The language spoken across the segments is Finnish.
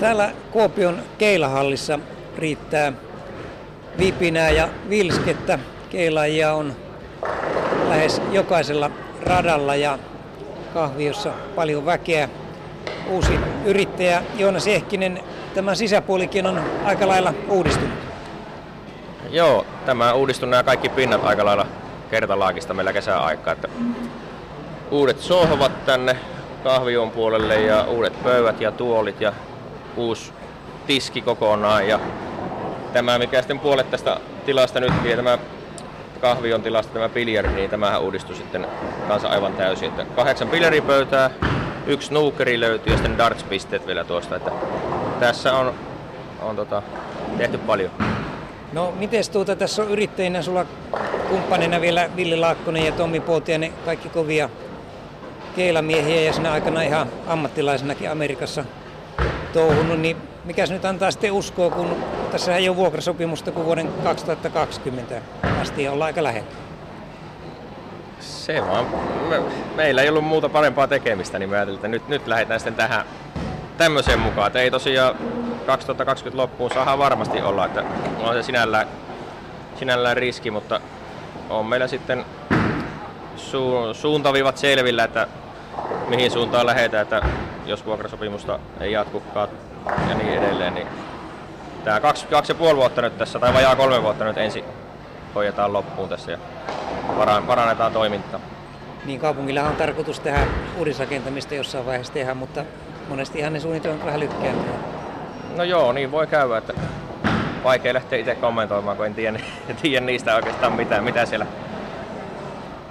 Täällä Kuopion keilahallissa riittää vipinää ja vilskettä. Keilajia on lähes jokaisella radalla ja kahviossa paljon väkeä. Uusi yrittäjä Joonas Ehkinen, tämä sisäpuolikin on aika lailla uudistunut. Joo, tämä uudistui nämä kaikki pinnat aika lailla kertalaakista meillä kesäaikaa. Että uudet sohvat tänne kahvion puolelle ja uudet pöydät ja tuolit ja uusi tiski kokonaan. Ja tämä, mikä sitten puolet tästä tilasta nyt vie, tämä kahvion tilasta tämä biljardi, niin tämähän uudistui sitten kanssa aivan täysin. Että kahdeksan biljaripöytää, yksi snookeri löytyy ja sitten darts-pisteet vielä tuosta. Että tässä on, on tota, tehty paljon. No miten tuota, tässä on yrittäjinä sulla kumppanina vielä Villi Laakkonen ja Tommi Puotiainen, kaikki kovia keilamiehiä ja sinä aikana ihan ammattilaisenakin Amerikassa touhunut, niin mikäs nyt antaa sitten uskoa, kun tässä ei ole vuokrasopimusta kuin vuoden 2020 asti olla aika lähellä? Se vaan, me, meillä ei ollut muuta parempaa tekemistä, niin me ajattelin, että nyt, nyt lähdetään sitten tähän tämmöiseen mukaan. Että ei tosiaan 2020 loppuun saa varmasti olla, että on se sinällään, sinällään riski, mutta on meillä sitten su, suuntaviivat selvillä, että mihin suuntaan lähdetään, että jos vuokrasopimusta ei jatkukaan ja niin edelleen, niin tämä kaksi, kaksi ja puoli vuotta nyt tässä, tai vajaa kolme vuotta nyt ensin hoidetaan loppuun tässä ja parannetaan toimintaa. Niin kaupungilla on tarkoitus tehdä uudisrakentamista jossain vaiheessa tehdä, mutta monesti ihan ne suunnitelmat vähän lykkääntyy. No joo, niin voi käydä, että vaikea lähteä itse kommentoimaan, kun en tiedä, tiedä niistä oikeastaan mitään, mitä siellä,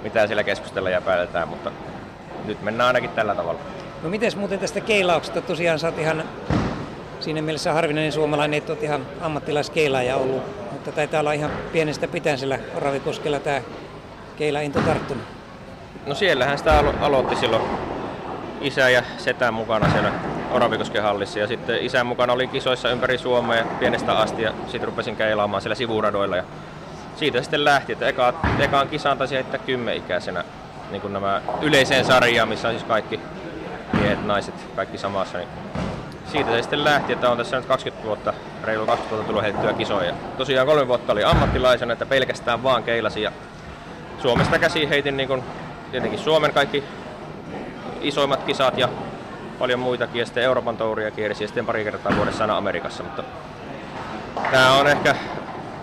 mitä siellä keskustella ja päätetään, mutta nyt mennään ainakin tällä tavalla. No miten muuten tästä keilauksesta, tosiaan sä oot ihan siinä mielessä harvinainen suomalainen, että olet ihan ammattilaiskeilaaja ollut, mutta taitaa olla ihan pienestä pitäen sillä Oravikoskella tämä keilainto tarttunut. No siellähän sitä alo- aloitti silloin isä ja setä mukana siellä Oravikosken hallissa. Ja sitten isän mukana oli kisoissa ympäri Suomea pienestä asti ja sitten rupesin keilaamaan siellä sivuradoilla. Ja siitä sitten lähti, että eka, ekaan kisaan taisi heittää kymmenikäisenä niin kuin nämä yleiseen sarjaan, missä on siis kaikki miehet, naiset, kaikki samassa, niin siitä se sitten lähti, että on tässä nyt 20 vuotta, reilu 20 vuotta tullut heitettyä kisoja. Tosiaan kolme vuotta oli ammattilaisena, että pelkästään vaan keilasi ja Suomesta käsi heitin niin kuin, tietenkin Suomen kaikki isoimmat kisat ja paljon muitakin ja sitten Euroopan touria kiersi ja sitten pari kertaa vuodessa aina Amerikassa, mutta tämä on ehkä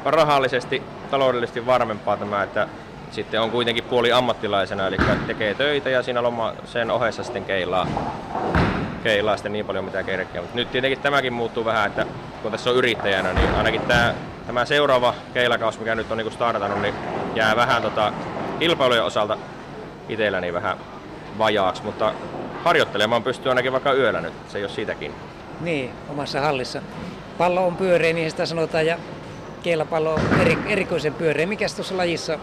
rahallisesti, taloudellisesti varmempaa tämä, että sitten on kuitenkin puoli ammattilaisena, eli tekee töitä ja siinä loma sen ohessa sitten keilaa, keilaa sitten niin paljon mitä kerkeä. Mutta nyt tietenkin tämäkin muuttuu vähän, että kun tässä on yrittäjänä, niin ainakin tämä, tämä seuraava keilakaus, mikä nyt on niin startannut, niin jää vähän tota, kilpailujen osalta itselläni vähän vajaaksi, mutta harjoittelemaan pystyy ainakin vaikka yöllä nyt, se ei ole siitäkin. Niin, omassa hallissa. Pallo on pyöreä, niin sitä sanotaan, ja keilapallo on eri, erikoisen pyöreä. Mikäs tuossa lajissa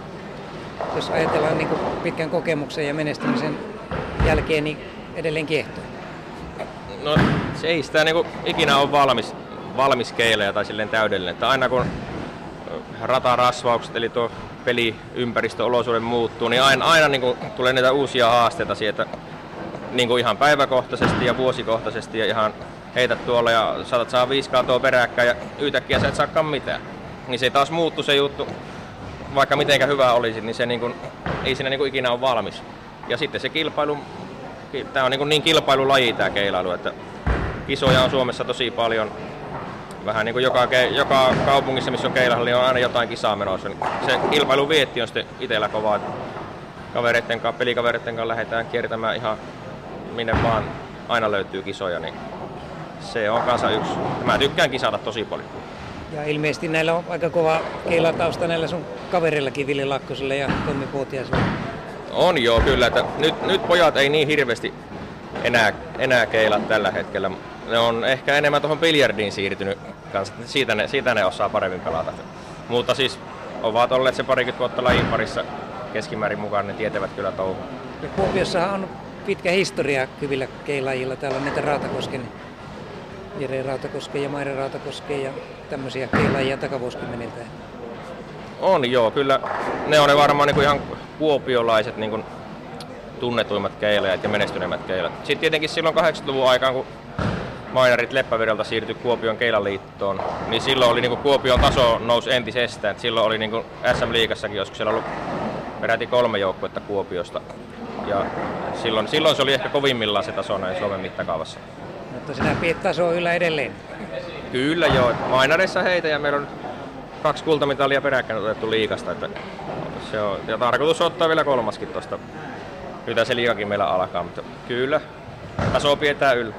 jos ajatellaan niin pitkän kokemuksen ja menestymisen jälkeen, niin edelleen kiehtoo? No se ei sitä niin ikinä ole valmis, valmis keileä tai silleen täydellinen. Että aina kun ratarasvaukset eli tuo peliympäristö, olosuuden muuttuu, niin aina, aina niin kuin tulee niitä uusia haasteita sieltä niin kuin ihan päiväkohtaisesti ja vuosikohtaisesti ja ihan heität tuolla ja saatat saa viisi kaatoa peräkkäin ja yhtäkkiä sä et saakaan mitään. Niin se taas muuttuu se juttu vaikka mitenkä hyvä olisi, niin se niin kuin, ei siinä niin kuin ikinä ole valmis. Ja sitten se kilpailu, tämä on niin, kuin niin kilpailulaji tämä keilailu, että kisoja on Suomessa tosi paljon. Vähän niin kuin joka, joka kaupungissa, missä on keilahalli, on aina jotain kisaa menossa. Se kilpailu vietti on sitten itsellä kova. Kavereiden kanssa, pelikavereiden kanssa lähdetään kiertämään ihan minne vaan aina löytyy kisoja, niin se on kanssa yksi. Mä tykkään kisata tosi paljon. Ja ilmeisesti näillä on aika kova keilatausta näillä sun kaverillakin Vili Lakkoselle ja Tommi Puotiaselle. On joo, kyllä. Että nyt, nyt pojat ei niin hirveästi enää, enää keila tällä hetkellä. Ne on ehkä enemmän tuohon biljardiin siirtynyt kanssa. Siitä ne, siitä ne osaa paremmin pelata. Mutta siis ovat olleet se parikymmentä vuotta lajin parissa keskimäärin mukaan, ne tietävät kyllä touhu. Ja Kuopiossahan on pitkä historia kyvillä keilajilla. Täällä on näitä Raatakosken Jere Rautakosken ja Maire Rautakosken ja tämmöisiä keilajia takavuosikymmeniltä. On joo, kyllä ne on ne varmaan niin kuin ihan kuopiolaiset niin kuin tunnetuimmat keilajat ja menestyneimmät keilajat. Sitten tietenkin silloin 80-luvun aikaan, kun mainarit Leppävirralta siirtyi Kuopion Keilaliittoon, niin silloin oli niin Kuopion taso nousi entisestään. Silloin oli niin SM-liigassakin joskus siellä ollut peräti kolme joukkuetta Kuopiosta. Ja silloin, silloin se oli ehkä kovimmillaan se taso näin Suomen mittakaavassa. Mutta sinä pidät tasoa yllä edelleen. Kyllä joo, mainareissa heitä ja meillä on kaksi kultamitalia peräkkäin otettu liikasta. Että se on, ja tarkoitus ottaa vielä kolmaskin tuosta. Nyt se liikakin meillä alkaa, mutta kyllä taso pidetään yllä.